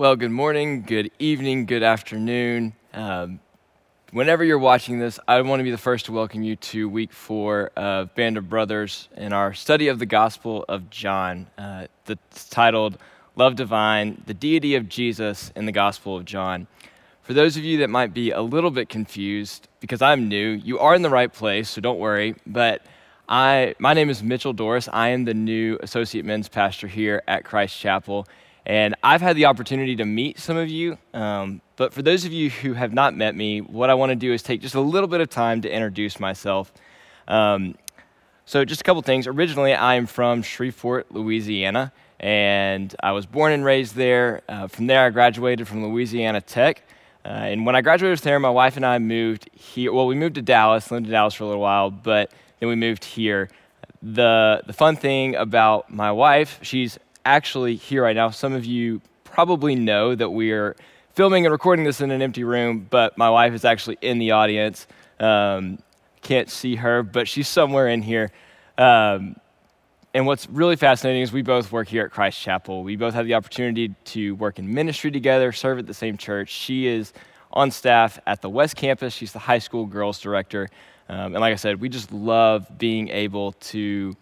Well, good morning, good evening, good afternoon. Um, whenever you're watching this, I want to be the first to welcome you to week four of Band of Brothers in our study of the Gospel of John. Uh, that's titled Love Divine, the Deity of Jesus in the Gospel of John. For those of you that might be a little bit confused, because I'm new, you are in the right place, so don't worry. But I, my name is Mitchell Doris. I am the new associate men's pastor here at Christ Chapel. And I've had the opportunity to meet some of you, um, but for those of you who have not met me, what I want to do is take just a little bit of time to introduce myself. Um, so, just a couple things. Originally, I am from Shreveport, Louisiana, and I was born and raised there. Uh, from there, I graduated from Louisiana Tech. Uh, and when I graduated there, my wife and I moved here. Well, we moved to Dallas, lived in Dallas for a little while, but then we moved here. The, the fun thing about my wife, she's actually here right now. Some of you probably know that we are filming and recording this in an empty room, but my wife is actually in the audience. Um, can't see her, but she's somewhere in here. Um, and what's really fascinating is we both work here at Christ Chapel. We both have the opportunity to work in ministry together, serve at the same church. She is on staff at the West Campus. She's the high school girls director. Um, and like I said, we just love being able to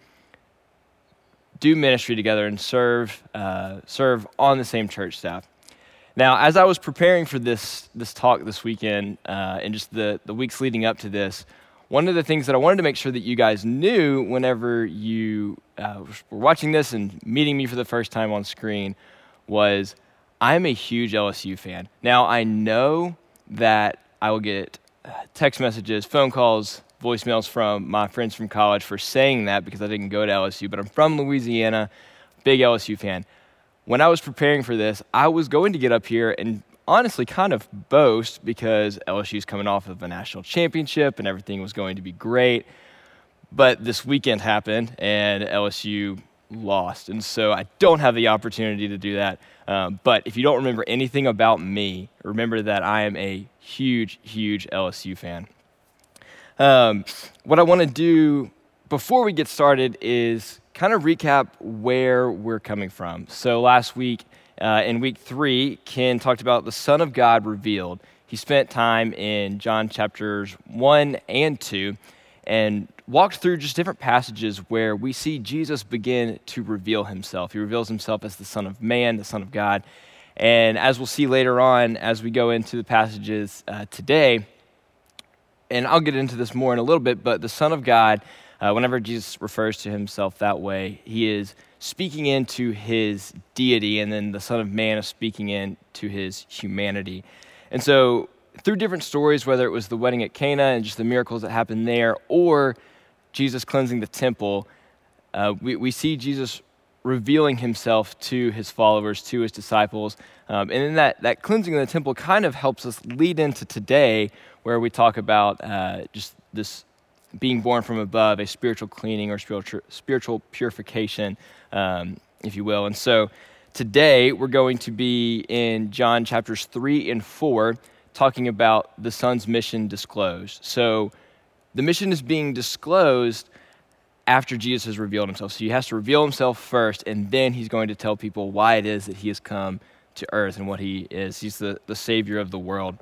do ministry together and serve, uh, serve on the same church staff. Now, as I was preparing for this, this talk this weekend uh, and just the, the weeks leading up to this, one of the things that I wanted to make sure that you guys knew whenever you uh, were watching this and meeting me for the first time on screen was I'm a huge LSU fan. Now, I know that I will get uh, text messages, phone calls, voicemails from my friends from college for saying that because I didn't go to LSU, but I'm from Louisiana, big LSU fan. When I was preparing for this, I was going to get up here and honestly kind of boast because LSU's coming off of a national championship and everything was going to be great. But this weekend happened and LSU lost. And so I don't have the opportunity to do that. Um, but if you don't remember anything about me, remember that I am a huge, huge LSU fan. Um, what I want to do before we get started is kind of recap where we're coming from. So last week, uh, in week three, Ken talked about the Son of God revealed. He spent time in John chapters one and two and walked through just different passages where we see Jesus begin to reveal himself. He reveals himself as the Son of Man, the Son of God. And as we'll see later on as we go into the passages uh, today, and I'll get into this more in a little bit, but the Son of God, uh, whenever Jesus refers to himself that way, he is speaking into his deity, and then the Son of Man is speaking into his humanity. And so, through different stories, whether it was the wedding at Cana and just the miracles that happened there, or Jesus cleansing the temple, uh, we, we see Jesus revealing himself to his followers, to his disciples. Um, and then that, that cleansing of the temple kind of helps us lead into today, where we talk about uh, just this being born from above, a spiritual cleaning or spiritual, spiritual purification, um, if you will. And so today we're going to be in John chapters 3 and 4, talking about the Son's mission disclosed. So the mission is being disclosed after Jesus has revealed himself. So he has to reveal himself first, and then he's going to tell people why it is that he has come to earth and what he is. He's the, the Savior of the world.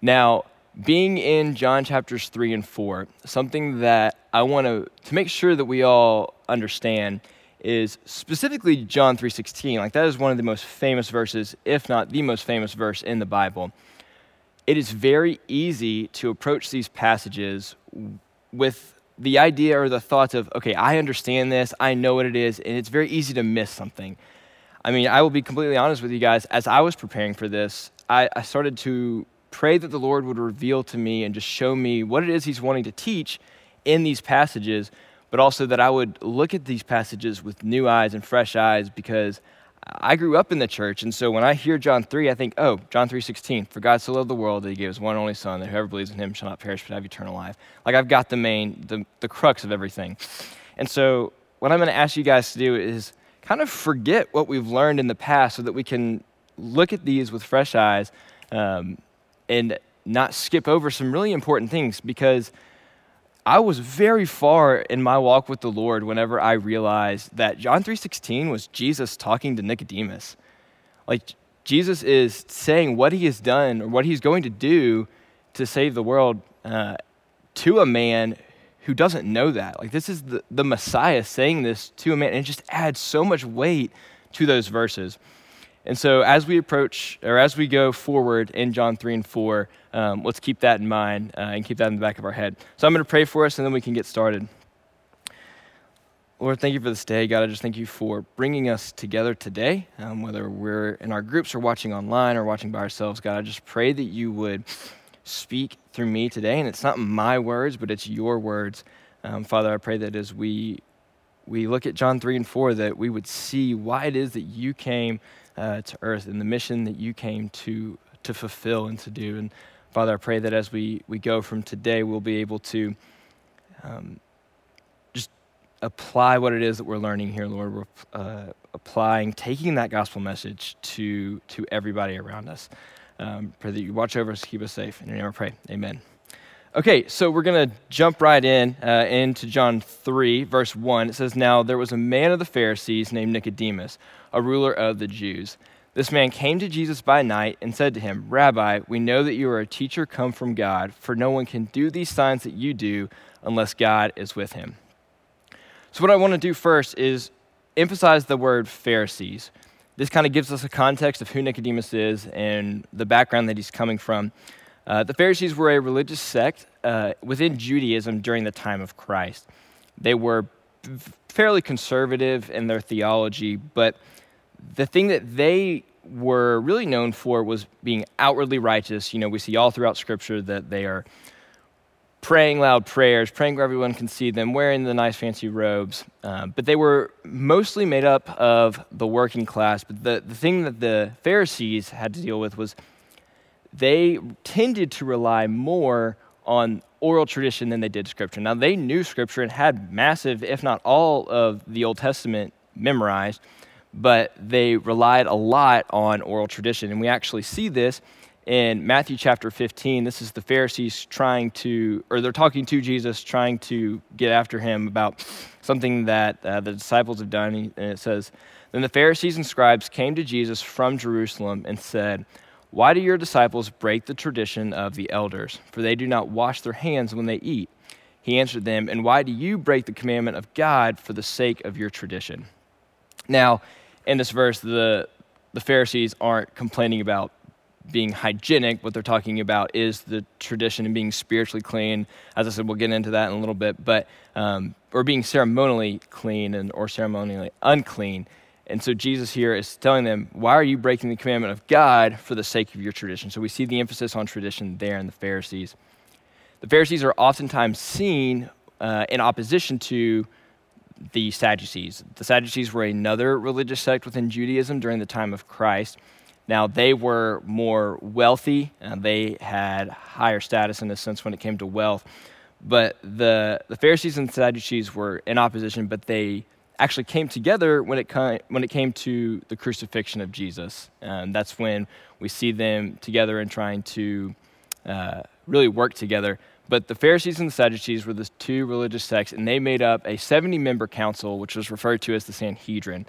Now, being in John chapters 3 and 4, something that I want to, to make sure that we all understand is specifically John 3:16. Like that is one of the most famous verses, if not the most famous verse in the Bible. It is very easy to approach these passages with the idea or the thoughts of, okay, I understand this, I know what it is, and it's very easy to miss something. I mean, I will be completely honest with you guys. As I was preparing for this, I, I started to pray that the Lord would reveal to me and just show me what it is He's wanting to teach in these passages, but also that I would look at these passages with new eyes and fresh eyes because I grew up in the church, and so when I hear John 3, I think, oh, John 3.16, for God so loved the world that he gave his one only son, that whoever believes in him shall not perish but have eternal life. Like I've got the main, the, the crux of everything. And so what I'm going to ask you guys to do is kind of forget what we've learned in the past so that we can look at these with fresh eyes um, and not skip over some really important things because I was very far in my walk with the Lord whenever I realized that John 3:16 was Jesus talking to Nicodemus. Like Jesus is saying what he has done or what he's going to do to save the world uh, to a man who doesn't know that. Like, this is the, the Messiah saying this to a man, and it just adds so much weight to those verses. And so, as we approach, or as we go forward in John 3 and 4, um, let's keep that in mind uh, and keep that in the back of our head. So, I'm going to pray for us, and then we can get started. Lord, thank you for this day. God, I just thank you for bringing us together today, um, whether we're in our groups or watching online or watching by ourselves. God, I just pray that you would speak through me today. And it's not my words, but it's your words. Um, Father, I pray that as we, we look at John 3 and 4, that we would see why it is that you came uh, to earth and the mission that you came to, to fulfill and to do. And Father, I pray that as we, we go from today, we'll be able to um, just apply what it is that we're learning here, Lord. We're uh, applying, taking that gospel message to, to everybody around us. Um, pray that you watch over us, keep us safe. In your name I pray. Amen. Okay, so we're going to jump right in uh, into John 3, verse 1. It says, Now there was a man of the Pharisees named Nicodemus, a ruler of the Jews. This man came to Jesus by night and said to him, Rabbi, we know that you are a teacher come from God, for no one can do these signs that you do unless God is with him. So, what I want to do first is emphasize the word Pharisees. This kind of gives us a context of who Nicodemus is and the background that he's coming from. Uh, the Pharisees were a religious sect uh, within Judaism during the time of Christ. They were fairly conservative in their theology, but the thing that they were really known for was being outwardly righteous. You know, we see all throughout Scripture that they are praying loud prayers, praying where everyone can see them, wearing the nice fancy robes. Uh, but they were mostly made up of the working class. But the, the thing that the Pharisees had to deal with was they tended to rely more on oral tradition than they did scripture. Now, they knew scripture and had massive, if not all, of the Old Testament memorized, but they relied a lot on oral tradition. And we actually see this in Matthew chapter 15. This is the Pharisees trying to, or they're talking to Jesus, trying to get after him about something that uh, the disciples have done. And it says, Then the Pharisees and scribes came to Jesus from Jerusalem and said, Why do your disciples break the tradition of the elders? For they do not wash their hands when they eat. He answered them, And why do you break the commandment of God for the sake of your tradition? Now, in this verse, the, the Pharisees aren't complaining about being hygienic, what they're talking about is the tradition of being spiritually clean. As I said, we'll get into that in a little bit, but um, or being ceremonially clean and or ceremonially unclean. And so Jesus here is telling them, why are you breaking the commandment of God for the sake of your tradition? So we see the emphasis on tradition there in the Pharisees. The Pharisees are oftentimes seen uh, in opposition to the Sadducees. The Sadducees were another religious sect within Judaism during the time of Christ. Now, they were more wealthy, and they had higher status in a sense when it came to wealth. But the, the Pharisees and Sadducees were in opposition, but they actually came together when it, when it came to the crucifixion of Jesus. And that's when we see them together and trying to uh, really work together. But the Pharisees and the Sadducees were the two religious sects, and they made up a 70 member council, which was referred to as the Sanhedrin.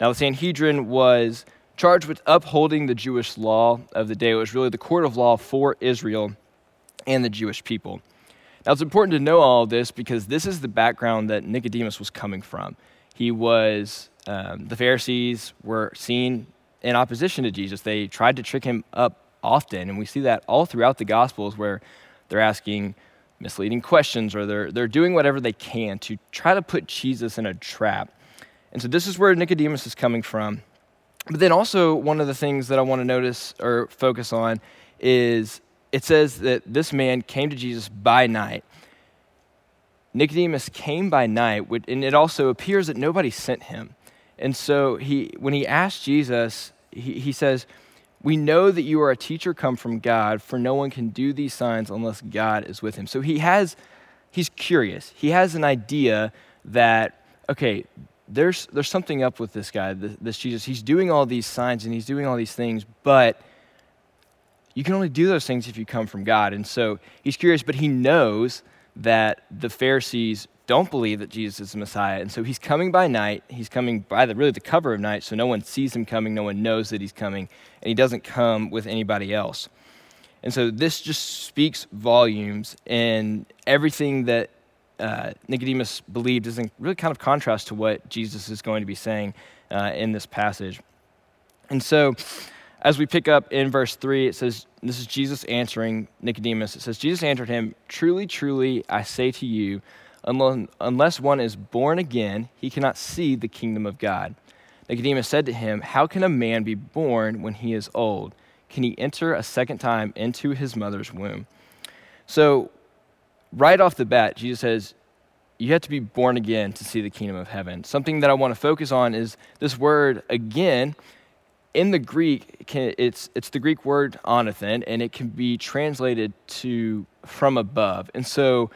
Now, the Sanhedrin was charged with upholding the Jewish law of the day. It was really the court of law for Israel and the Jewish people. Now, it's important to know all of this because this is the background that Nicodemus was coming from. He was, um, the Pharisees were seen in opposition to Jesus. They tried to trick him up often, and we see that all throughout the Gospels where they're asking misleading questions or they're, they're doing whatever they can to try to put Jesus in a trap. And so, this is where Nicodemus is coming from. But then also, one of the things that I want to notice or focus on is it says that this man came to Jesus by night. Nicodemus came by night, and it also appears that nobody sent him. And so he, when he asked Jesus, he, he says, We know that you are a teacher come from God, for no one can do these signs unless God is with him. So he has, he's curious. He has an idea that, okay, there's, there's something up with this guy, this, this Jesus. He's doing all these signs and he's doing all these things, but you can only do those things if you come from God. And so he's curious, but he knows that the Pharisees don't believe that Jesus is the Messiah. And so he's coming by night. He's coming by the really the cover of night, so no one sees him coming, no one knows that he's coming, and he doesn't come with anybody else. And so this just speaks volumes, and everything that uh, Nicodemus believed is in really kind of contrast to what Jesus is going to be saying uh, in this passage. And so, as we pick up in verse 3, it says, This is Jesus answering Nicodemus. It says, Jesus answered him, Truly, truly, I say to you, unless one is born again, he cannot see the kingdom of God. Nicodemus said to him, How can a man be born when he is old? Can he enter a second time into his mother's womb? So, right off the bat, Jesus says, You have to be born again to see the kingdom of heaven. Something that I want to focus on is this word again. In the Greek, it's, it's the Greek word anothen, and it can be translated to from above. And so,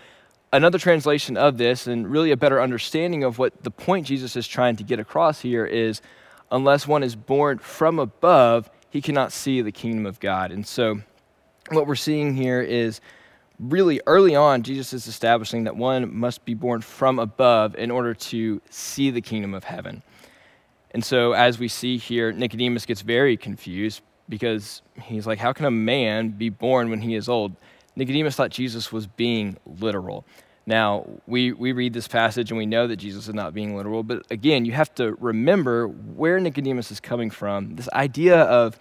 another translation of this, and really a better understanding of what the point Jesus is trying to get across here, is unless one is born from above, he cannot see the kingdom of God. And so, what we're seeing here is really early on, Jesus is establishing that one must be born from above in order to see the kingdom of heaven. And so, as we see here, Nicodemus gets very confused because he's like, How can a man be born when he is old? Nicodemus thought Jesus was being literal. Now, we, we read this passage and we know that Jesus is not being literal, but again, you have to remember where Nicodemus is coming from. This idea of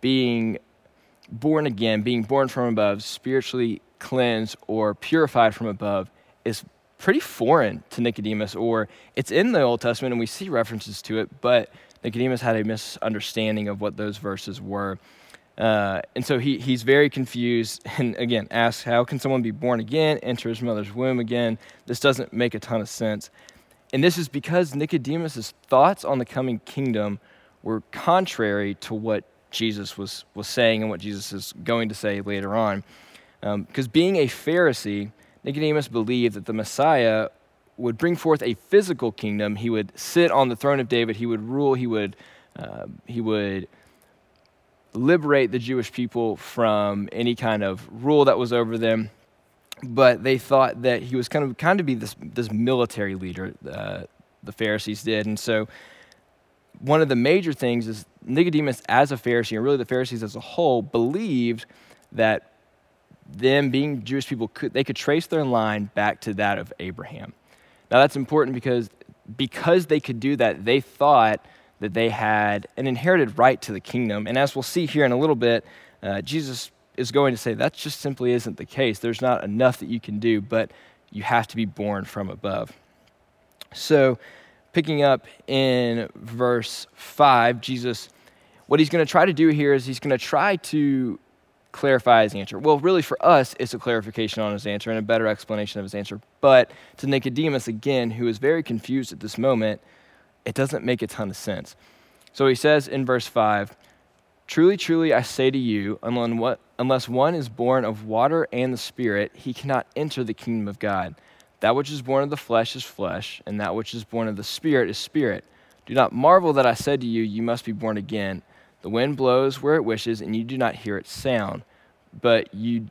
being born again, being born from above, spiritually cleansed or purified from above, is pretty foreign to Nicodemus, or it's in the Old Testament and we see references to it, but Nicodemus had a misunderstanding of what those verses were. Uh, and so he, he's very confused and again asks, How can someone be born again, enter his mother's womb again? This doesn't make a ton of sense. And this is because Nicodemus' thoughts on the coming kingdom were contrary to what Jesus was, was saying and what Jesus is going to say later on. Because um, being a Pharisee, Nicodemus believed that the Messiah would bring forth a physical kingdom. He would sit on the throne of David, he would rule, he would, uh, he would liberate the Jewish people from any kind of rule that was over them. But they thought that he was kind of kind of be this this military leader. Uh, the Pharisees did, and so one of the major things is Nicodemus, as a Pharisee, and really the Pharisees as a whole, believed that them being Jewish people could they could trace their line back to that of Abraham. Now that's important because because they could do that, they thought that they had an inherited right to the kingdom. And as we'll see here in a little bit, uh, Jesus is going to say that just simply isn't the case. There's not enough that you can do, but you have to be born from above. So, picking up in verse 5, Jesus, what he's going to try to do here is he's going to try to clarify his answer. Well, really, for us, it's a clarification on his answer and a better explanation of his answer. But to Nicodemus, again, who is very confused at this moment, it doesn't make a ton of sense. So he says in verse 5 Truly, truly, I say to you, unless one is born of water and the Spirit, he cannot enter the kingdom of God. That which is born of the flesh is flesh, and that which is born of the Spirit is spirit. Do not marvel that I said to you, You must be born again. The wind blows where it wishes, and you do not hear its sound, but you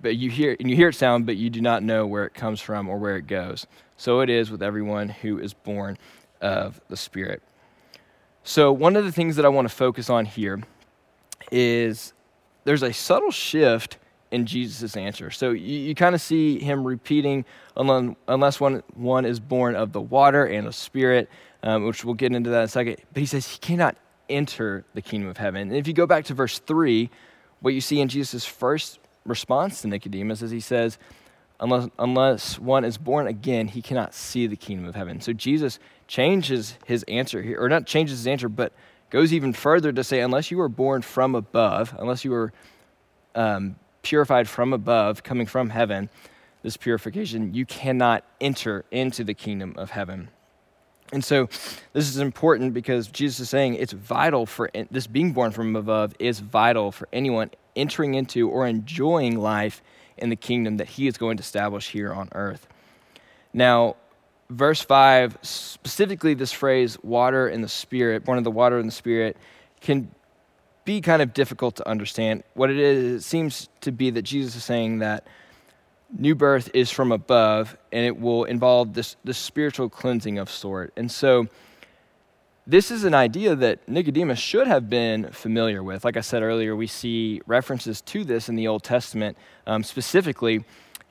but you hear and you hear it sound, but you do not know where it comes from or where it goes. So it is with everyone who is born of the Spirit. So, one of the things that I want to focus on here is there's a subtle shift in Jesus' answer. So, you, you kind of see him repeating, unless one, one is born of the water and the Spirit, um, which we'll get into that in a second. But he says he cannot enter the kingdom of heaven. And if you go back to verse 3, what you see in Jesus' first response to Nicodemus is he says, unless, unless one is born again, he cannot see the kingdom of heaven. So Jesus changes his answer here, or not changes his answer, but goes even further to say, unless you were born from above, unless you were um, purified from above, coming from heaven, this purification, you cannot enter into the kingdom of heaven. And so this is important because Jesus is saying it's vital for this being born from above is vital for anyone entering into or enjoying life in the kingdom that he is going to establish here on earth. Now, verse 5, specifically this phrase, water and the Spirit, born of the water and the Spirit, can be kind of difficult to understand. What it is, it seems to be that Jesus is saying that new birth is from above, and it will involve this, this spiritual cleansing of sort. And so, this is an idea that Nicodemus should have been familiar with. Like I said earlier, we see references to this in the Old Testament, um, specifically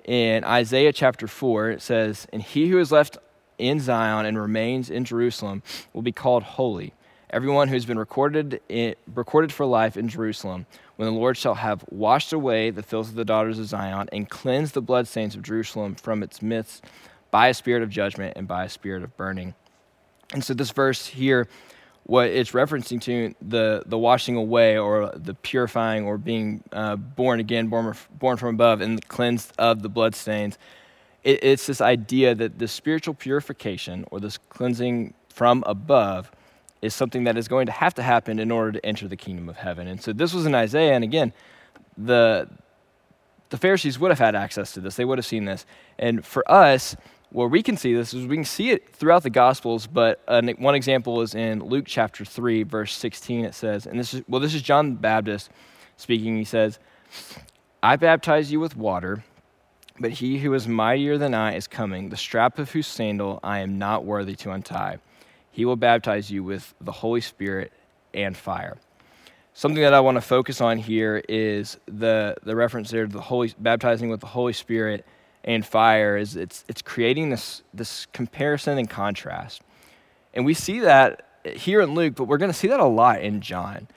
in Isaiah chapter 4. It says, And he who is left in Zion and remains in Jerusalem will be called holy. Everyone who has been recorded, in, recorded for life in Jerusalem, when the Lord shall have washed away the filth of the daughters of Zion and cleansed the bloodstains of Jerusalem from its midst by a spirit of judgment and by a spirit of burning. And so this verse here, what it's referencing to the the washing away or the purifying or being uh, born again, born born from above, and cleansed of the bloodstains. It, it's this idea that the spiritual purification or this cleansing from above is something that is going to have to happen in order to enter the kingdom of heaven. And so this was in Isaiah, and again, the the Pharisees would have had access to this. They would have seen this. And for us, where we can see this is we can see it throughout the Gospels, but one example is in Luke chapter 3, verse 16. It says, and this is, well, this is John the Baptist speaking. He says, I baptize you with water, but he who is mightier than I is coming, the strap of whose sandal I am not worthy to untie. He will baptize you with the Holy Spirit and fire. Something that I want to focus on here is the, the reference there to the Holy, baptizing with the Holy Spirit and fire is it's, it's creating this, this comparison and contrast. And we see that here in Luke, but we're going to see that a lot in John.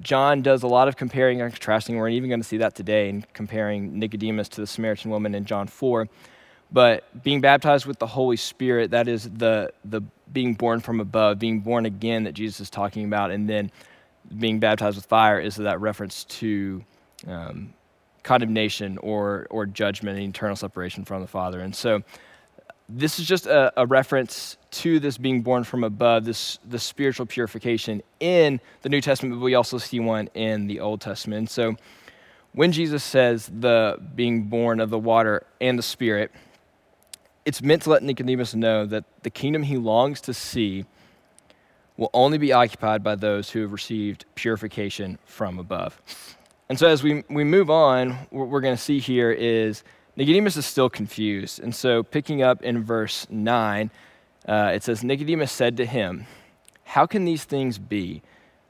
John does a lot of comparing and contrasting. We're even going to see that today in comparing Nicodemus to the Samaritan woman in John 4. But being baptized with the Holy Spirit, that is the, the being born from above, being born again that Jesus is talking about. And then being baptized with fire is that reference to um, condemnation or, or judgment and eternal separation from the Father. And so this is just a, a, reference to this being born from above, this, this spiritual purification in the New Testament, but we also see one in the Old Testament. And so when Jesus says the being born of the water and the Spirit, it's meant to let Nicodemus know that the kingdom he longs to see will only be occupied by those who have received purification from above. And so as we, we move on, what we're going to see here is Nicodemus is still confused. And so picking up in verse 9, uh, it says, Nicodemus said to him, How can these things be?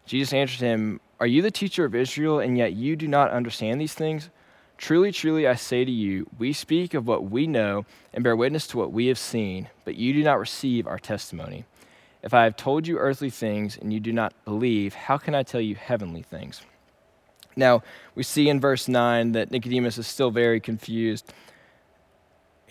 Jesus answered him, Are you the teacher of Israel, and yet you do not understand these things? Truly, truly, I say to you, we speak of what we know and bear witness to what we have seen, but you do not receive our testimony. If I have told you earthly things and you do not believe, how can I tell you heavenly things? Now, we see in verse 9 that Nicodemus is still very confused.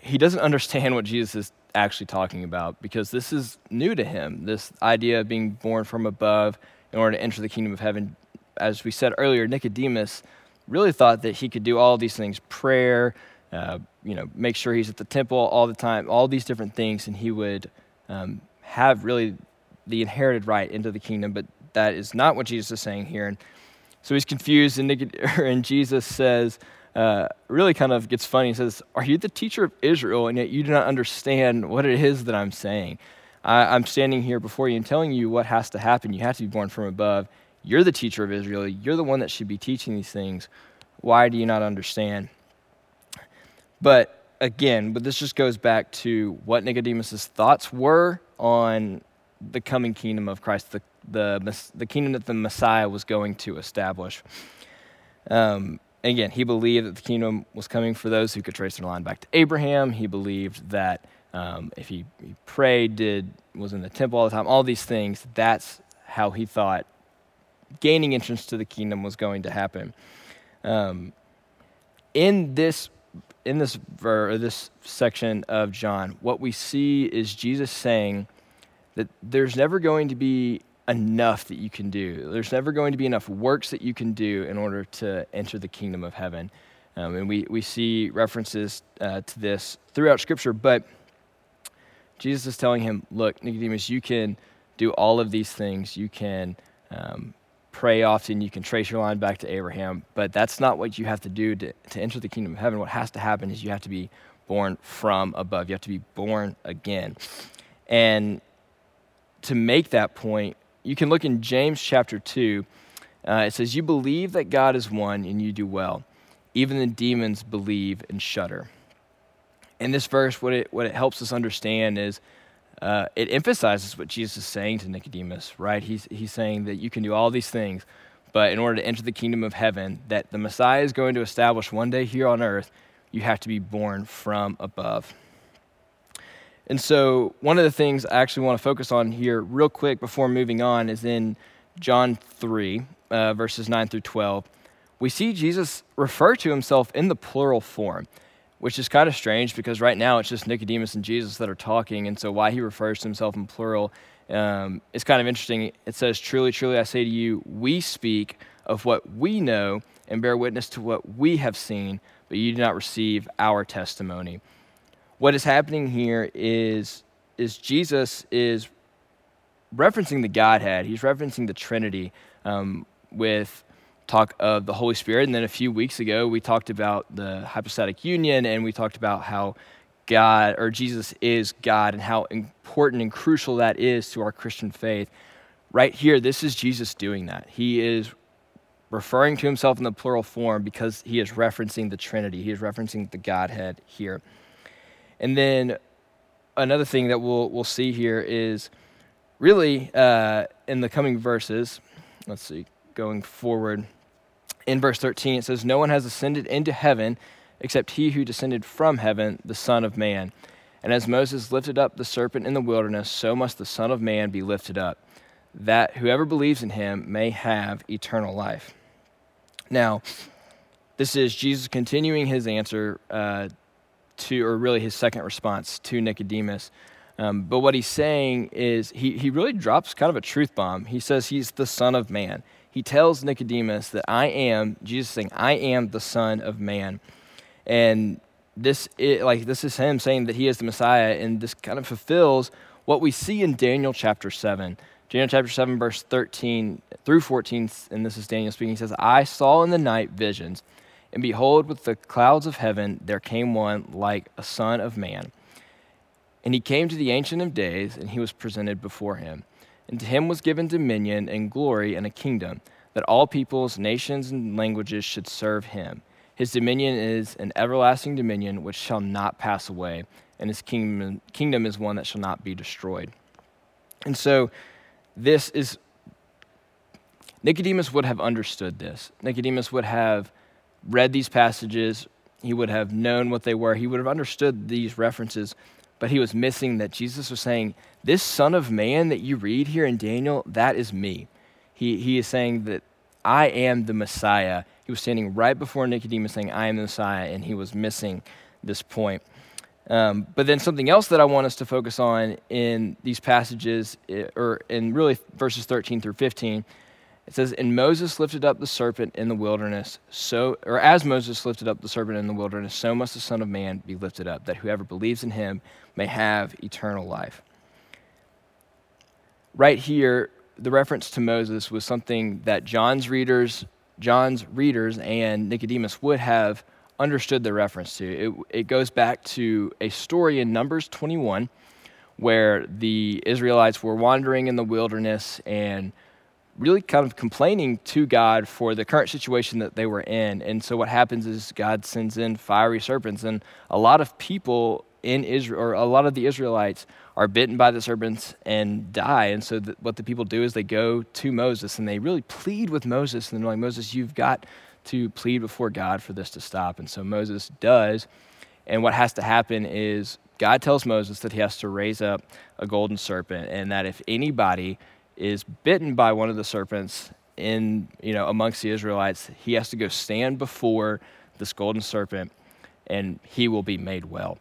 He doesn't understand what Jesus is actually talking about because this is new to him this idea of being born from above in order to enter the kingdom of heaven. As we said earlier, Nicodemus really thought that he could do all these things prayer, uh, you know, make sure he's at the temple all the time, all these different things, and he would um, have really the inherited right into the kingdom. But that is not what Jesus is saying here. And so he's confused, and, and Jesus says, uh, really kind of gets funny. He says, Are you the teacher of Israel, and yet you do not understand what it is that I'm saying? I, am standing here before you and telling you what has to happen. You have to be born from above. You're the teacher of Israel. You're the one that should be teaching these things. Why do you not understand? But again, but this just goes back to what Nicodemus's thoughts were on the coming kingdom of Christ, the, the, the kingdom that the Messiah was going to establish. Um, again, he believed that the kingdom was coming for those who could trace their line back to Abraham. He believed that um, if he, he, prayed, did was in the temple all the time, all these things, that's how he thought gaining entrance to the kingdom was going to happen. Um, in this in this ver, this section of John, what we see is Jesus saying that there's never going to be enough that you can do. There's never going to be enough works that you can do in order to enter the kingdom of heaven. Um, and we, we see references uh, to this throughout Scripture, but Jesus is telling him, Look, Nicodemus, you can do all of these things. You can um, pray often. You can trace your line back to Abraham, but that's not what you have to do to, to enter the kingdom of heaven. What has to happen is you have to be born from above, you have to be born again. And to make that point, you can look in James chapter 2. Uh, it says, You believe that God is one and you do well. Even the demons believe and shudder. In this verse, what it, what it helps us understand is uh, it emphasizes what Jesus is saying to Nicodemus, right? He's, he's saying that you can do all these things, but in order to enter the kingdom of heaven, that the Messiah is going to establish one day here on earth, you have to be born from above. And so, one of the things I actually want to focus on here, real quick, before moving on, is in John 3, uh, verses 9 through 12. We see Jesus refer to himself in the plural form which is kind of strange because right now it's just Nicodemus and Jesus that are talking. And so, why he refers to himself in plural um, is kind of interesting. It says, Truly, truly, I say to you, we speak of what we know and bear witness to what we have seen, but you do not receive our testimony. What is happening here is, is Jesus is referencing the Godhead, he's referencing the Trinity um, with talk of the Holy Spirit. And then a few weeks ago, we talked about the hypostatic union and we talked about how God or Jesus is God and how important and crucial that is to our Christian faith. Right here, this is Jesus doing that. He is referring to himself in the plural form because he is referencing the Trinity, he is referencing the Godhead here. And then another thing that we'll, we'll see here is really uh, in the coming verses, let's see, going forward in verse 13, it says, No one has ascended into heaven except he who descended from heaven, the Son of Man. And as Moses lifted up the serpent in the wilderness, so must the Son of Man be lifted up, that whoever believes in him may have eternal life. Now, this is Jesus continuing his answer uh, to, or really his second response to Nicodemus. Um, but what he's saying is he, he really drops kind of a truth bomb. He says he's the Son of Man he tells Nicodemus that I am, Jesus saying, I am the Son of Man. And this is, like this is him saying that he is the Messiah, and this kind of fulfills what we see in Daniel chapter 7. Daniel chapter 7, verse 13 through 14, and this is Daniel speaking. He says, I saw in the night visions, and behold, with the clouds of heaven there came one like a son of man. And he came to the Ancient of Days, and he was presented before him. And to him was given dominion and glory and a kingdom, that all peoples, nations, and languages should serve him. His dominion is an everlasting dominion which shall not pass away, and his kingdom, kingdom is one that shall not be destroyed. And so, this is Nicodemus would have understood this. Nicodemus would have read these passages, he would have known what they were, he would have understood these references but he was missing that Jesus was saying, This Son of Man that you read here in Daniel, that is me. He, he is saying that I am the Messiah. He was standing right before Nicodemus saying, I am the Messiah, and he was missing this point. Um, but then something else that I want us to focus on in these passages, eh, or in really verses 13 through 15, it says, And Moses lifted up the serpent in the wilderness, so, or as Moses lifted up the serpent in the wilderness, so must the Son of Man be lifted up, that whoever believes in him may have eternal life. Right here, the reference to Moses was something that John's readers, John's readers and Nicodemus would have understood the reference to. It, it goes back to a story in Numbers 21 where the Israelites were wandering in the wilderness and really kind of complaining to God for the current situation that they were in. And so what happens is God sends in fiery serpents, and a lot of people in Israel, or a lot of the Israelites, are bitten by the serpents and die. And so what the people do is they go to Moses and they really plead with Moses, and they're like, Moses, you've got to plead before God for this to stop. And so Moses does. And what has to happen is God tells Moses that he has to raise up a golden serpent, and that if anybody is bitten by one of the serpents in you know amongst the Israelites, he has to go stand before this golden serpent, and he will be made well.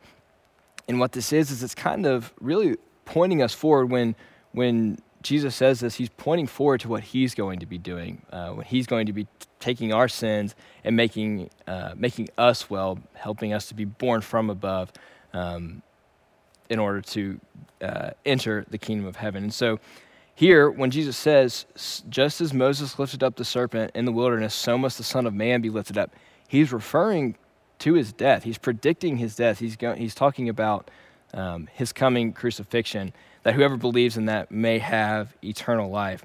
And what this is is it's kind of really pointing us forward when when Jesus says this, he's pointing forward to what he's going to be doing, uh, when he's going to be t- taking our sins and making, uh, making us well, helping us to be born from above um, in order to uh, enter the kingdom of heaven. And so here, when Jesus says, just as Moses lifted up the serpent in the wilderness, so must the Son of Man be lifted up, he's referring to his death. He's predicting his death. He's, he's talking about um, his coming crucifixion, that whoever believes in that may have eternal life.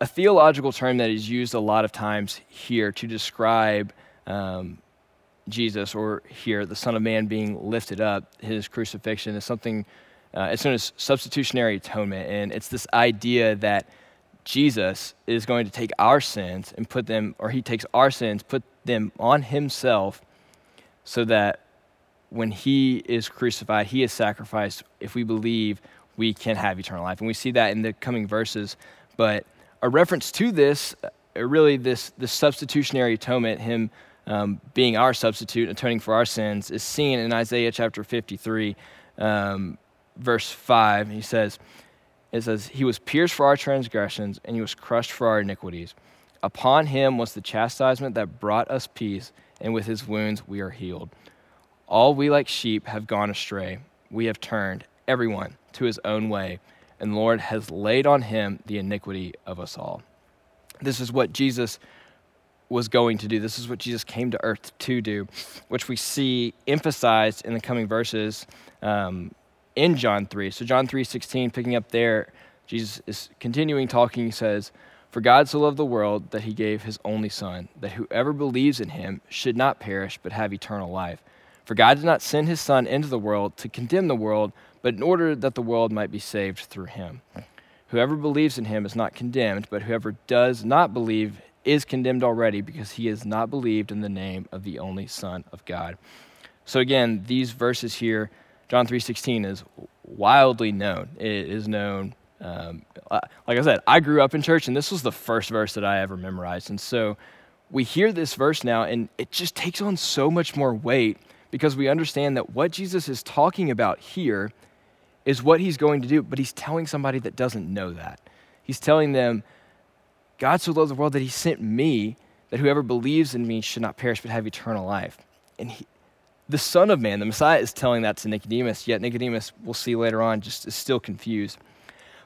A theological term that is used a lot of times here to describe um, Jesus, or here, the Son of Man being lifted up, his crucifixion, is something, uh, it's known as substitutionary atonement. And it's this idea that Jesus is going to take our sins and put them, or he takes our sins, put them on himself, so that when he is crucified, he is sacrificed. If we believe, we can have eternal life. And we see that in the coming verses. But a reference to this, uh, really, this, this substitutionary atonement, him um, being our substitute, atoning for our sins, is seen in Isaiah chapter 53, um, verse 5. He says, it says, He was pierced for our transgressions, and he was crushed for our iniquities. Upon him was the chastisement that brought us peace, and with his wounds we are healed. All we like sheep have gone astray. We have turned, everyone, to his own way, and the Lord has laid on him the iniquity of us all. This is what Jesus was going to do. This is what Jesus came to earth to do, which we see emphasized in the coming verses um, in John 3. So, John 3 16, picking up there, Jesus is continuing talking. He says, For God so loved the world that he gave his only Son, that whoever believes in him should not perish, but have eternal life. For God did not send his Son into the world to condemn the world, but in order that the world might be saved through him. Whoever believes in him is not condemned, but whoever does not believe is condemned already because he has not believed in the name of the only Son of God. So again, these verses here, John 3:16 is wildly known. It is known um, like I said, I grew up in church, and this was the first verse that I ever memorized. And so we hear this verse now, and it just takes on so much more weight because we understand that what Jesus is talking about here is what he's going to do, but he's telling somebody that doesn't know that. He's telling them, God so loved the world that he sent me, that whoever believes in me should not perish but have eternal life. And he, the Son of Man, the Messiah, is telling that to Nicodemus, yet Nicodemus, we'll see later on, just is still confused.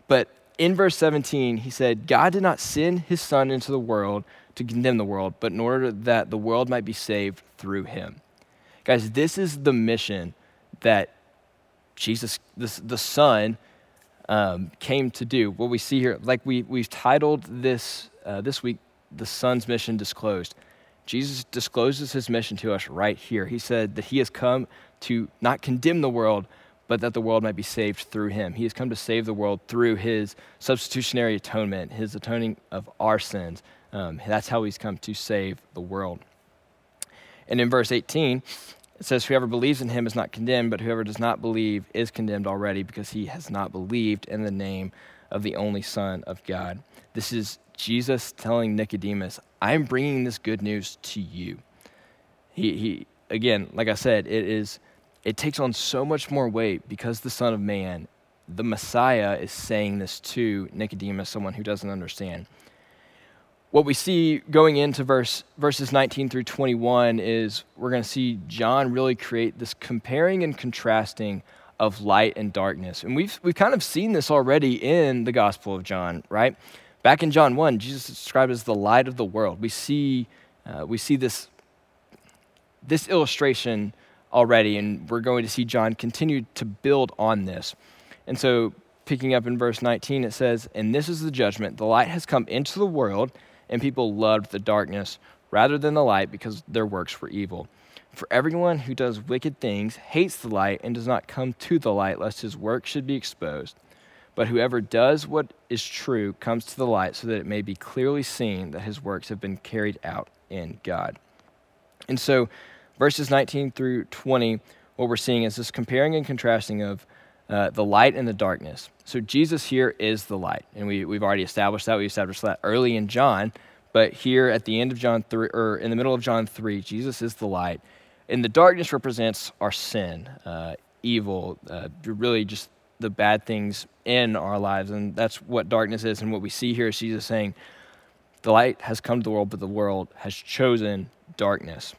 But in verse 17, he said, God did not send his Son into the world to condemn the world, but in order that the world might be saved through him. Guys, this is the mission that Jesus, the, the Son, um, came to do. What we see here, like we, we've titled this uh, this week, The Son's Mission Disclosed. Jesus discloses his mission to us right here. He said that he has come to not condemn the world, but that the world might be saved through him. He has come to save the world through his substitutionary atonement, his atoning of our sins. Um, that's how he's come to save the world. And in verse 18, it says, Whoever believes in him is not condemned, but whoever does not believe is condemned already because he has not believed in the name of the only Son of God. This is Jesus telling Nicodemus, I'm bringing this good news to you. He, he again, like I said, it is it takes on so much more weight because the Son of Man, the Messiah, is saying this to Nicodemus, someone who doesn't understand what we see going into verse, verses 19 through 21 is we're going to see John really create this comparing and contrasting of light and darkness. And we've, we've kind of seen this already in the Gospel of John, right? Back in John 1, Jesus is described as the light of the world. We see, uh, we see this, this illustration already, and we're going to see John continue to build on this. And so, picking up in verse 19, it says, And this is the judgment the light has come into the world and people loved the darkness rather than the light because their works were evil. For everyone who does wicked things hates the light and does not come to the light, lest his work should be exposed. But whoever does what is true comes to the light so that it may be clearly seen that his works have been carried out in God. And so, verses 19 through 20, what we're seeing is this comparing and contrasting of uh, the light and the darkness. So Jesus here is the light, and we, we've already established that. We established that early in John, but here at the end of John 3, or in the middle of John 3, Jesus is the light. And the darkness represents our sin, uh, evil, uh, really just the bad things in our lives. And that's what darkness is. And what we see here is Jesus saying, The light has come to the world, but the world has chosen darkness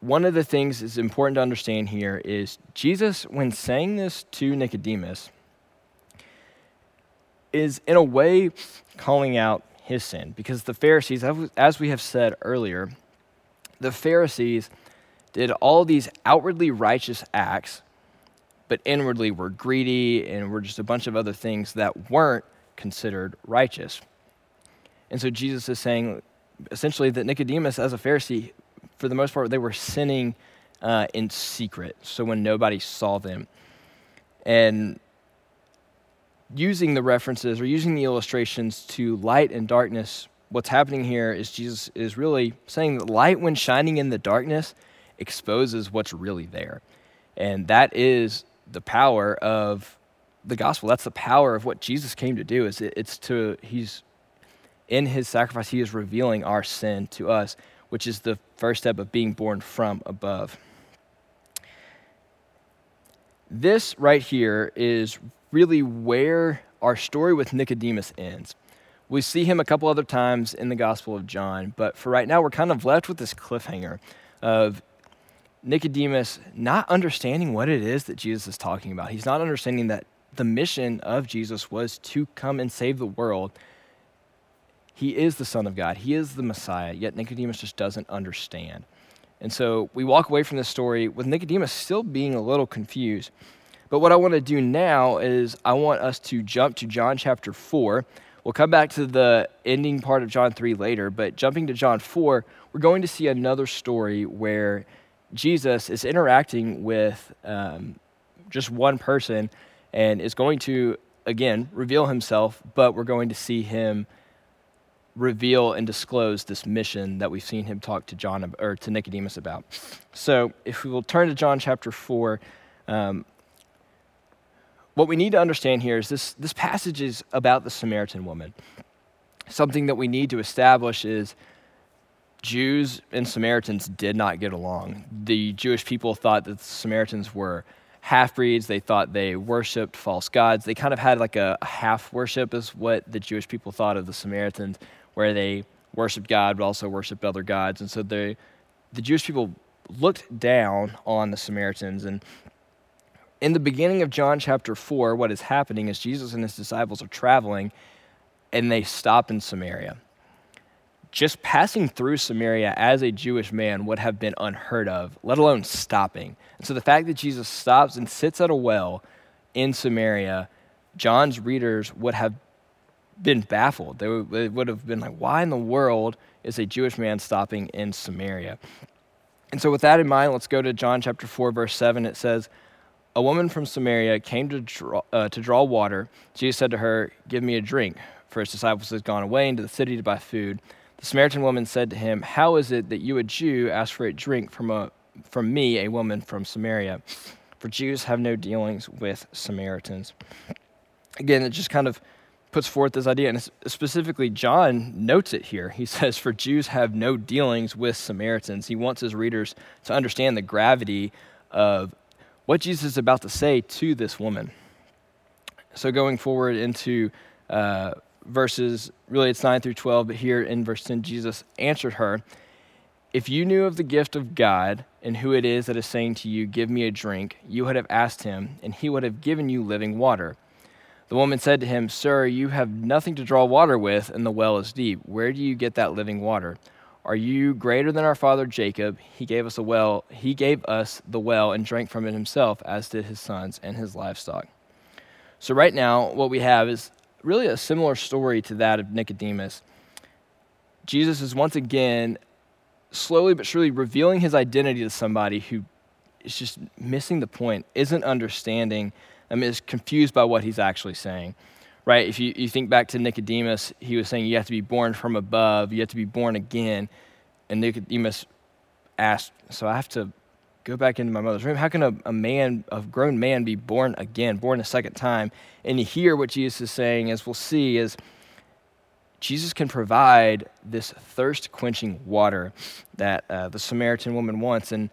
one of the things that's important to understand here is Jesus, when saying this to Nicodemus, is in a way calling out his sin. Because the Pharisees, as we have said earlier, the Pharisees did all these outwardly righteous acts, but inwardly we're greedy and we're just a bunch of other things that weren't considered righteous. And so Jesus is saying essentially that Nicodemus, as a Pharisee, for the most part, they were sinning uh, in secret, so when nobody saw them. And using the references or using the illustrations to light and darkness, what's happening here is Jesus is really saying that light, when shining in the darkness, exposes what's really there. And that is the power of the gospel. That's the power of what Jesus came to do. Is it's to he's in his sacrifice he is revealing our sin to us, which is the first step of being born from above. This right here is really where our story with Nicodemus ends. We see him a couple other times in the Gospel of John, but for right now, we're kind of left with this cliffhanger of Nicodemus not understanding what it is that Jesus is talking about. He's not understanding that the mission of Jesus was to come and save the world. He is the Son of God, He is the Messiah, yet Nicodemus just doesn't understand. And so we walk away from this story with Nicodemus still being a little confused. But what I want to do now is I want us to jump to John chapter 4. We'll come back to the ending part of John 3 later, but jumping to John 4, we're going to see another story where Jesus is interacting with um, just one person and is going to, again, reveal himself, but we're going to see him reveal and disclose this mission that we've seen him talk to John or to Nicodemus about. So, if we will turn to John chapter four, um, what we need to understand here is this: this passage is about the Samaritan woman. Something that we need to establish is Jews and Samaritans did not get along. The Jewish people thought that the Samaritans were half breeds. They thought they worshiped false gods. They kind of had like a half worship, is what the Jewish people thought of the Samaritans where they worshiped God but also worshiped other gods. And so the, the Jewish people looked down on the Samaritans. And in the beginning of John chapter 4, what is happening is Jesus and his disciples are traveling and they stop in Samaria. Just passing through Samaria as a Jewish man would have been unheard of, let alone stopping. And so the fact that Jesus stops and sits at a well in Samaria, John's readers would have been baffled. They would, have been like, why in the world is a Jewish man stopping in Samaria? And so, with that in mind, let's go to John chapter 4, verse 7. It says, A woman from Samaria came to draw, uh, to draw water. Jesus said to her, Give me a drink, for his disciples had gone away into the city to buy food. The Samaritan woman said to him, How is it that you, a Jew, ask for a drink from, a, from me, a woman from Samaria? For Jews have no dealings with Samaritans. Again, it just kind of puts forth this idea, and specifically, John notes it here. He says, For Jews have no dealings with Samaritans. He wants his readers to understand the gravity of what Jesus is about to say to this woman. So, going forward into uh, verses, really it's 9 through 12, but here in verse 10, Jesus answered her, If you knew of the gift of God and who it is that is saying to you, Give me a drink, you would have asked him, and he would have given you living water. The woman said to him, Sir, you have nothing to draw water with, and the well is deep. Where do you get that living water? Are you greater than our father Jacob? He gave us a well, he gave us the well and drank from it himself, as did his sons and his livestock. So right now, what we have is really a similar story to that of Nicodemus. Jesus is once again slowly but surely revealing his identity to somebody who is just missing the point, isn't understanding I mean, is confused by what he's actually saying. Right? If you, you think back to Nicodemus, he was saying you have to be born from above, you have to be born again. And Nicodemus asked, So I have to go back into my mother's room? How can a, a man, a grown man, be born again, born a second time? And you hear what Jesus is saying, as we'll see, is Jesus can provide this thirst quenching water that uh, the Samaritan woman wants. And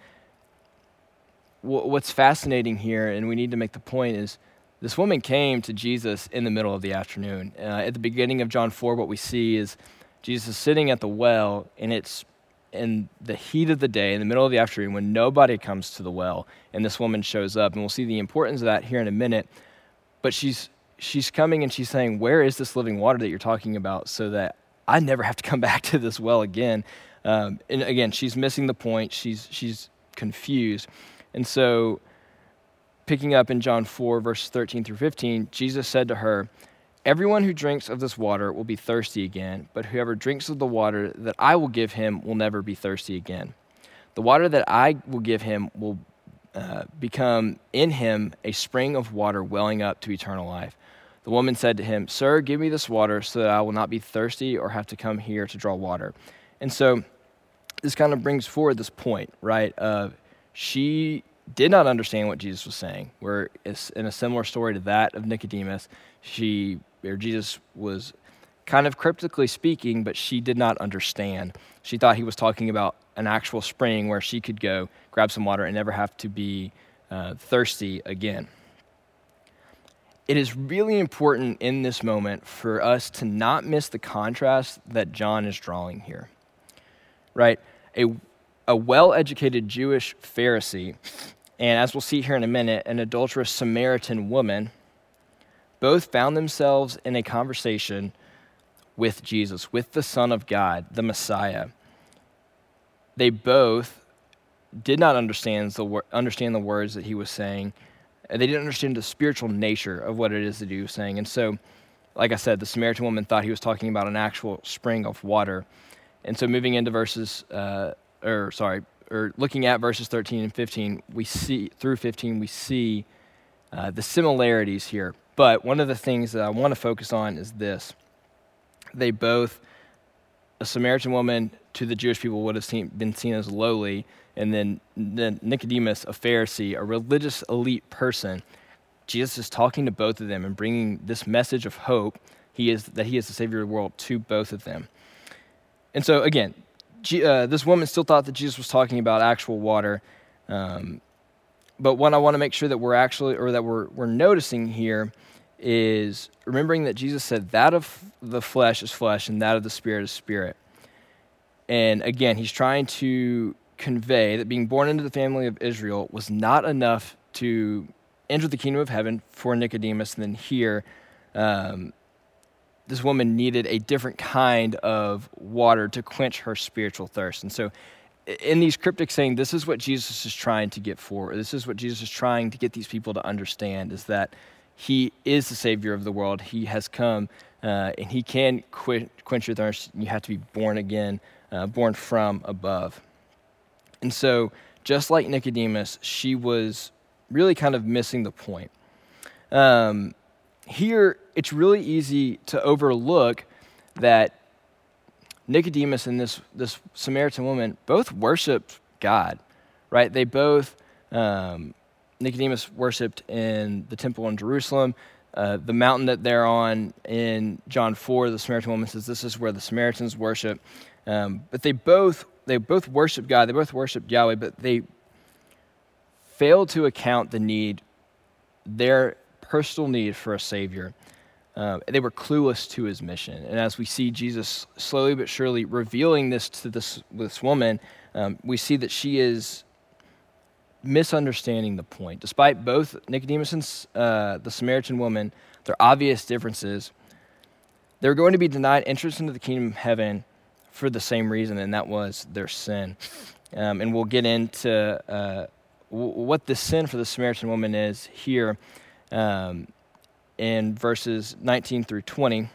what's fascinating here, and we need to make the point, is this woman came to Jesus in the middle of the afternoon. Uh, at the beginning of John 4, what we see is Jesus sitting at the well, and it's in the heat of the day, in the middle of the afternoon, when nobody comes to the well, and this woman shows up. And we'll see the importance of that here in a minute. But she's, she's coming and she's saying, Where is this living water that you're talking about so that I never have to come back to this well again? Um, and again, she's missing the point. She's, she's confused. And so, picking up in John 4, verse 13 through 15, Jesus said to her, Everyone who drinks of this water will be thirsty again, but whoever drinks of the water that I will give him will never be thirsty again. The water that I will give him will uh, become in him a spring of water welling up to eternal life. The woman said to him, Sir, give me this water so that I will not be thirsty or have to come here to draw water. And so this kind of brings forward this point, right? Of she did not understand what Jesus was saying. Where in a similar story to that of Nicodemus, she or Jesus was kind of cryptically speaking, but she did not understand. She thought he was talking about an actual spring where she could go grab some water and never have to be uh, thirsty again. It is really important in this moment for us to not miss the contrast that John is drawing here. Right? A, a well educated Jewish Pharisee and as we'll see here in a minute, an adulterous Samaritan woman both found themselves in a conversation with Jesus, with the Son of God, the Messiah. They both did not understand the, understand the words that he was saying. They didn't understand the spiritual nature of what it is that he was saying. And so, like I said, the Samaritan woman thought he was talking about an actual spring of water. And so, moving into verses, uh, or sorry, or looking at verses 13 and 15, we see through 15, we see uh, the similarities here. But one of the things that I want to focus on is this: they both, a Samaritan woman to the Jewish people would have seen, been seen as lowly, and then, then Nicodemus, a Pharisee, a religious elite person. Jesus is talking to both of them and bringing this message of hope. He is that he is the Savior of the world to both of them. And so again, uh, this woman still thought that Jesus was talking about actual water. Um, but what I want to make sure that we're actually, or that we're, we're noticing here, is remembering that Jesus said that of the flesh is flesh and that of the spirit is spirit. And again, he's trying to convey that being born into the family of Israel was not enough to enter the kingdom of heaven for Nicodemus. And then here, um, this woman needed a different kind of water to quench her spiritual thirst. And so, in these cryptic saying, this is what Jesus is trying to get for. This is what Jesus is trying to get these people to understand: is that He is the Savior of the world. He has come, uh, and He can quench your thirst. You have to be born again, uh, born from above. And so, just like Nicodemus, she was really kind of missing the point. Um, here it's really easy to overlook that Nicodemus and this, this Samaritan woman both worshiped God, right? They both, um, Nicodemus worshiped in the temple in Jerusalem. Uh, the mountain that they're on in John 4, the Samaritan woman says this is where the Samaritans worship. Um, but they both, they both worship God, they both worship Yahweh, but they failed to account the need, their personal need for a Savior. Uh, they were clueless to his mission. And as we see Jesus slowly but surely revealing this to this, this woman, um, we see that she is misunderstanding the point. Despite both Nicodemus and uh, the Samaritan woman, their obvious differences, they're going to be denied entrance into the kingdom of heaven for the same reason, and that was their sin. Um, and we'll get into uh, w- what the sin for the Samaritan woman is here um, in verses 19 through 20.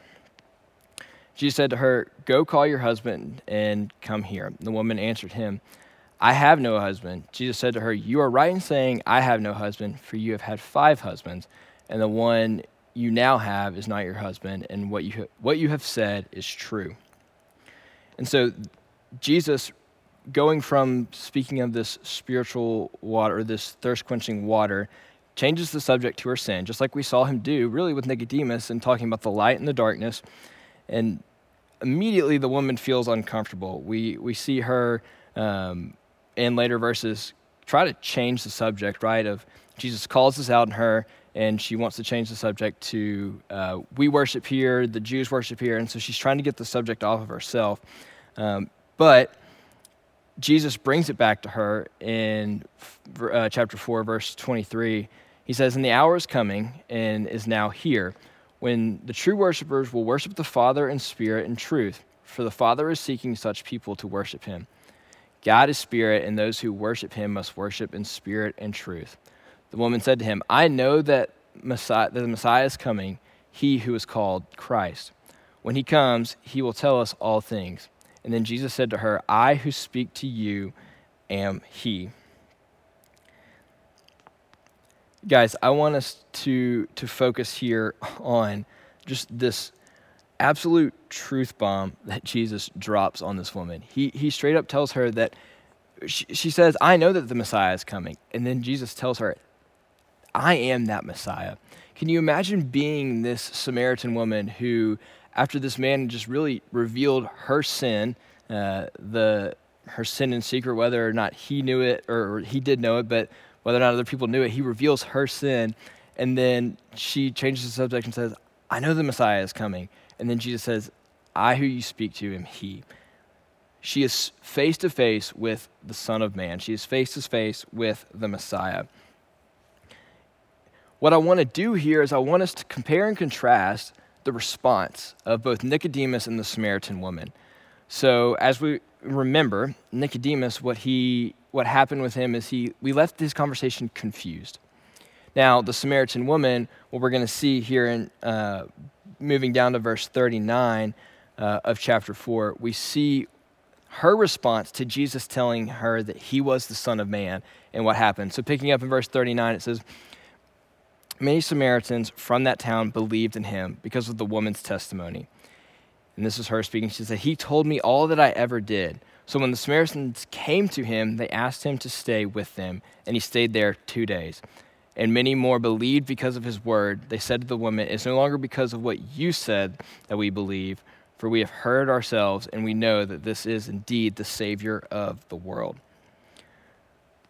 Jesus said to her, Go call your husband and come here. The woman answered him, I have no husband. Jesus said to her, You are right in saying, I have no husband, for you have had five husbands, and the one you now have is not your husband, and what you, what you have said is true. And so, Jesus, going from speaking of this spiritual water, or this thirst quenching water, changes the subject to her sin, just like we saw him do really with Nicodemus and talking about the light and the darkness. And immediately the woman feels uncomfortable. We, we see her um, in later verses try to change the subject, right? Of Jesus calls this out in her, and she wants to change the subject to uh, we worship here, the Jews worship here. And so she's trying to get the subject off of herself. Um, but Jesus brings it back to her in uh, chapter 4, verse 23. He says, And the hour is coming and is now here when the true worshipers will worship the Father in spirit and truth, for the Father is seeking such people to worship him. God is spirit, and those who worship him must worship in spirit and truth. The woman said to him, I know that, Messiah, that the Messiah is coming, he who is called Christ. When he comes, he will tell us all things. And then Jesus said to her, I who speak to you am He. Guys, I want us to, to focus here on just this absolute truth bomb that Jesus drops on this woman. He, he straight up tells her that she, she says, I know that the Messiah is coming. And then Jesus tells her, I am that Messiah. Can you imagine being this Samaritan woman who, after this man just really revealed her sin, uh, the her sin in secret, whether or not he knew it or he did know it, but whether or not other people knew it, he reveals her sin, and then she changes the subject and says, "I know the Messiah is coming," and then Jesus says, "I who you speak to am He." She is face to face with the Son of Man. She is face to face with the Messiah. What I want to do here is I want us to compare and contrast the response of both Nicodemus and the Samaritan woman. So, as we remember, Nicodemus, what he what happened with him is he we left this conversation confused. Now, the Samaritan woman, what we're going to see here in uh, moving down to verse 39 uh, of chapter 4, we see her response to Jesus telling her that he was the Son of Man and what happened. So, picking up in verse 39, it says, Many Samaritans from that town believed in him because of the woman's testimony. And this is her speaking. She said, He told me all that I ever did. So when the Samaritans came to him, they asked him to stay with them, and he stayed there two days. And many more believed because of his word. They said to the woman, It's no longer because of what you said that we believe, for we have heard ourselves, and we know that this is indeed the Savior of the world.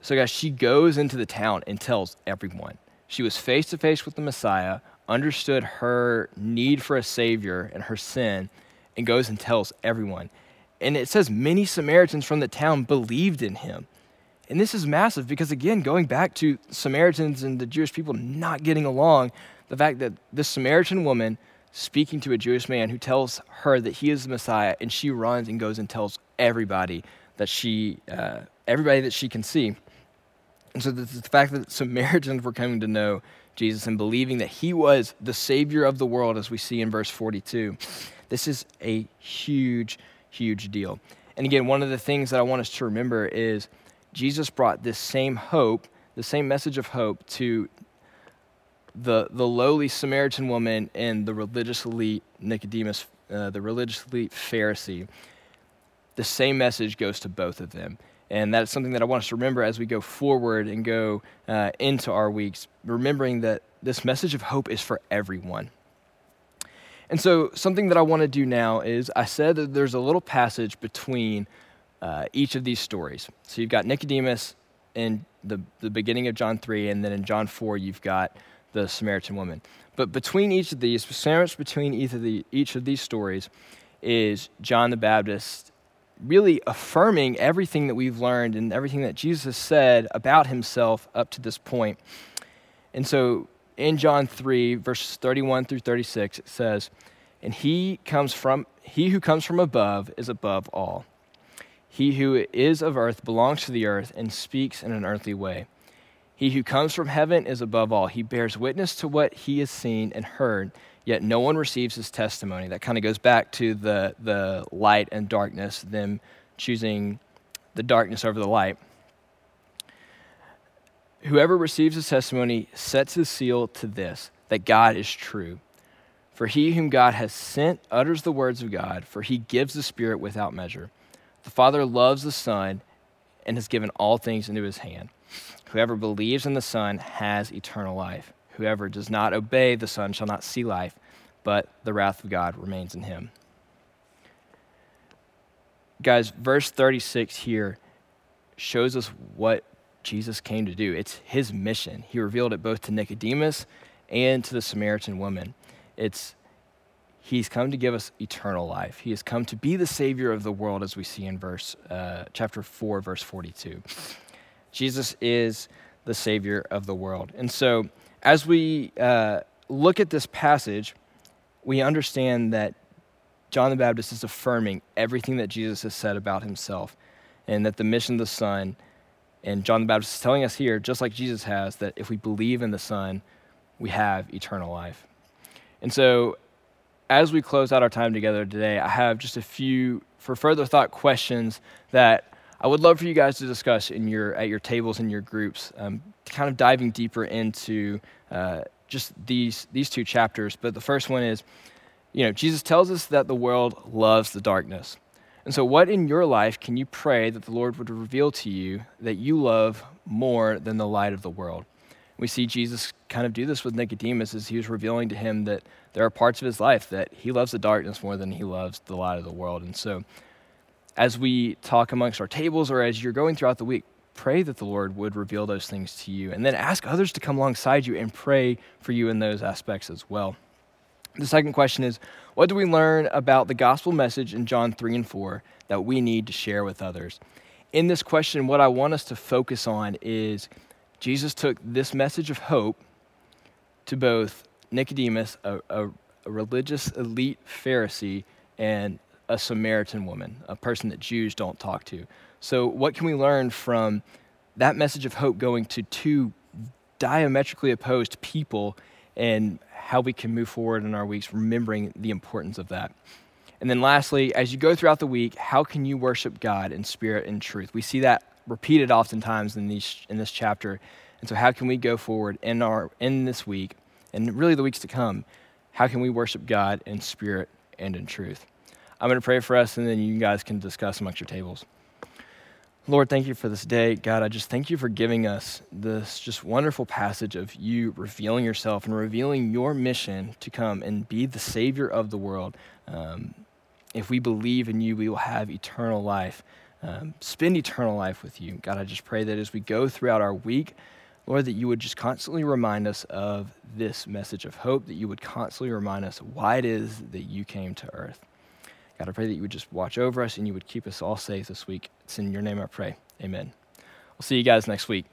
So, guys, she goes into the town and tells everyone. She was face to face with the Messiah, understood her need for a Savior and her sin, and goes and tells everyone. And it says many Samaritans from the town believed in him. And this is massive because, again, going back to Samaritans and the Jewish people not getting along, the fact that this Samaritan woman speaking to a Jewish man who tells her that he is the Messiah, and she runs and goes and tells everybody that she, uh, everybody that she can see. And so the, the fact that Samaritans were coming to know Jesus and believing that he was the Savior of the world, as we see in verse 42, this is a huge, huge deal. And again, one of the things that I want us to remember is Jesus brought this same hope, the same message of hope to the, the lowly Samaritan woman and the religious elite Nicodemus, uh, the religious elite Pharisee. The same message goes to both of them. And that's something that I want us to remember as we go forward and go uh, into our weeks, remembering that this message of hope is for everyone. And so, something that I want to do now is I said that there's a little passage between uh, each of these stories. So, you've got Nicodemus in the, the beginning of John 3, and then in John 4, you've got the Samaritan woman. But between each of these, sandwiched between each of, the, each of these stories, is John the Baptist really affirming everything that we've learned and everything that Jesus said about himself up to this point. And so in John 3, verses 31 through 36, it says, And he comes from he who comes from above is above all. He who is of earth belongs to the earth and speaks in an earthly way. He who comes from heaven is above all. He bears witness to what he has seen and heard yet no one receives his testimony. That kind of goes back to the, the light and darkness, them choosing the darkness over the light. Whoever receives his testimony sets his seal to this that God is true. For he whom God has sent utters the words of God, for he gives the Spirit without measure. The Father loves the Son and has given all things into his hand. Whoever believes in the Son has eternal life. Whoever does not obey the Son shall not see life, but the wrath of God remains in him. Guys, verse 36 here shows us what Jesus came to do. It's his mission. He revealed it both to Nicodemus and to the Samaritan woman. It's he's come to give us eternal life. He has come to be the savior of the world, as we see in verse uh, chapter four, verse forty-two. Jesus is the savior of the world, and so as we uh, look at this passage, we understand that John the Baptist is affirming everything that Jesus has said about himself, and that the mission of the Son, and John the Baptist is telling us here, just like Jesus has, that if we believe in the Son, we have eternal life. And so, as we close out our time together today, I have just a few, for further thought, questions that I would love for you guys to discuss in your at your tables in your groups, um, kind of diving deeper into uh, just these these two chapters. But the first one is, you know, Jesus tells us that the world loves the darkness. And so, what in your life can you pray that the Lord would reveal to you that you love more than the light of the world? We see Jesus kind of do this with Nicodemus as he was revealing to him that there are parts of his life that he loves the darkness more than he loves the light of the world. And so, as we talk amongst our tables or as you're going throughout the week, pray that the Lord would reveal those things to you. And then ask others to come alongside you and pray for you in those aspects as well. The second question is What do we learn about the gospel message in John 3 and 4 that we need to share with others? In this question, what I want us to focus on is Jesus took this message of hope to both Nicodemus, a, a, a religious elite Pharisee, and a Samaritan woman, a person that Jews don't talk to. So, what can we learn from that message of hope going to two diametrically opposed people and how we can move forward in our weeks, remembering the importance of that. And then lastly, as you go throughout the week, how can you worship God in spirit and truth? We see that repeated oftentimes in, these, in this chapter. And so how can we go forward in, our, in this week and really the weeks to come? How can we worship God in spirit and in truth? I'm going to pray for us, and then you guys can discuss amongst your tables. Lord, thank you for this day. God, I just thank you for giving us this just wonderful passage of you revealing yourself and revealing your mission to come and be the Savior of the world. Um, if we believe in you, we will have eternal life, um, spend eternal life with you. God, I just pray that as we go throughout our week, Lord, that you would just constantly remind us of this message of hope, that you would constantly remind us why it is that you came to earth. God, I pray that you would just watch over us and you would keep us all safe this week. It's in your name I pray. Amen. We'll see you guys next week.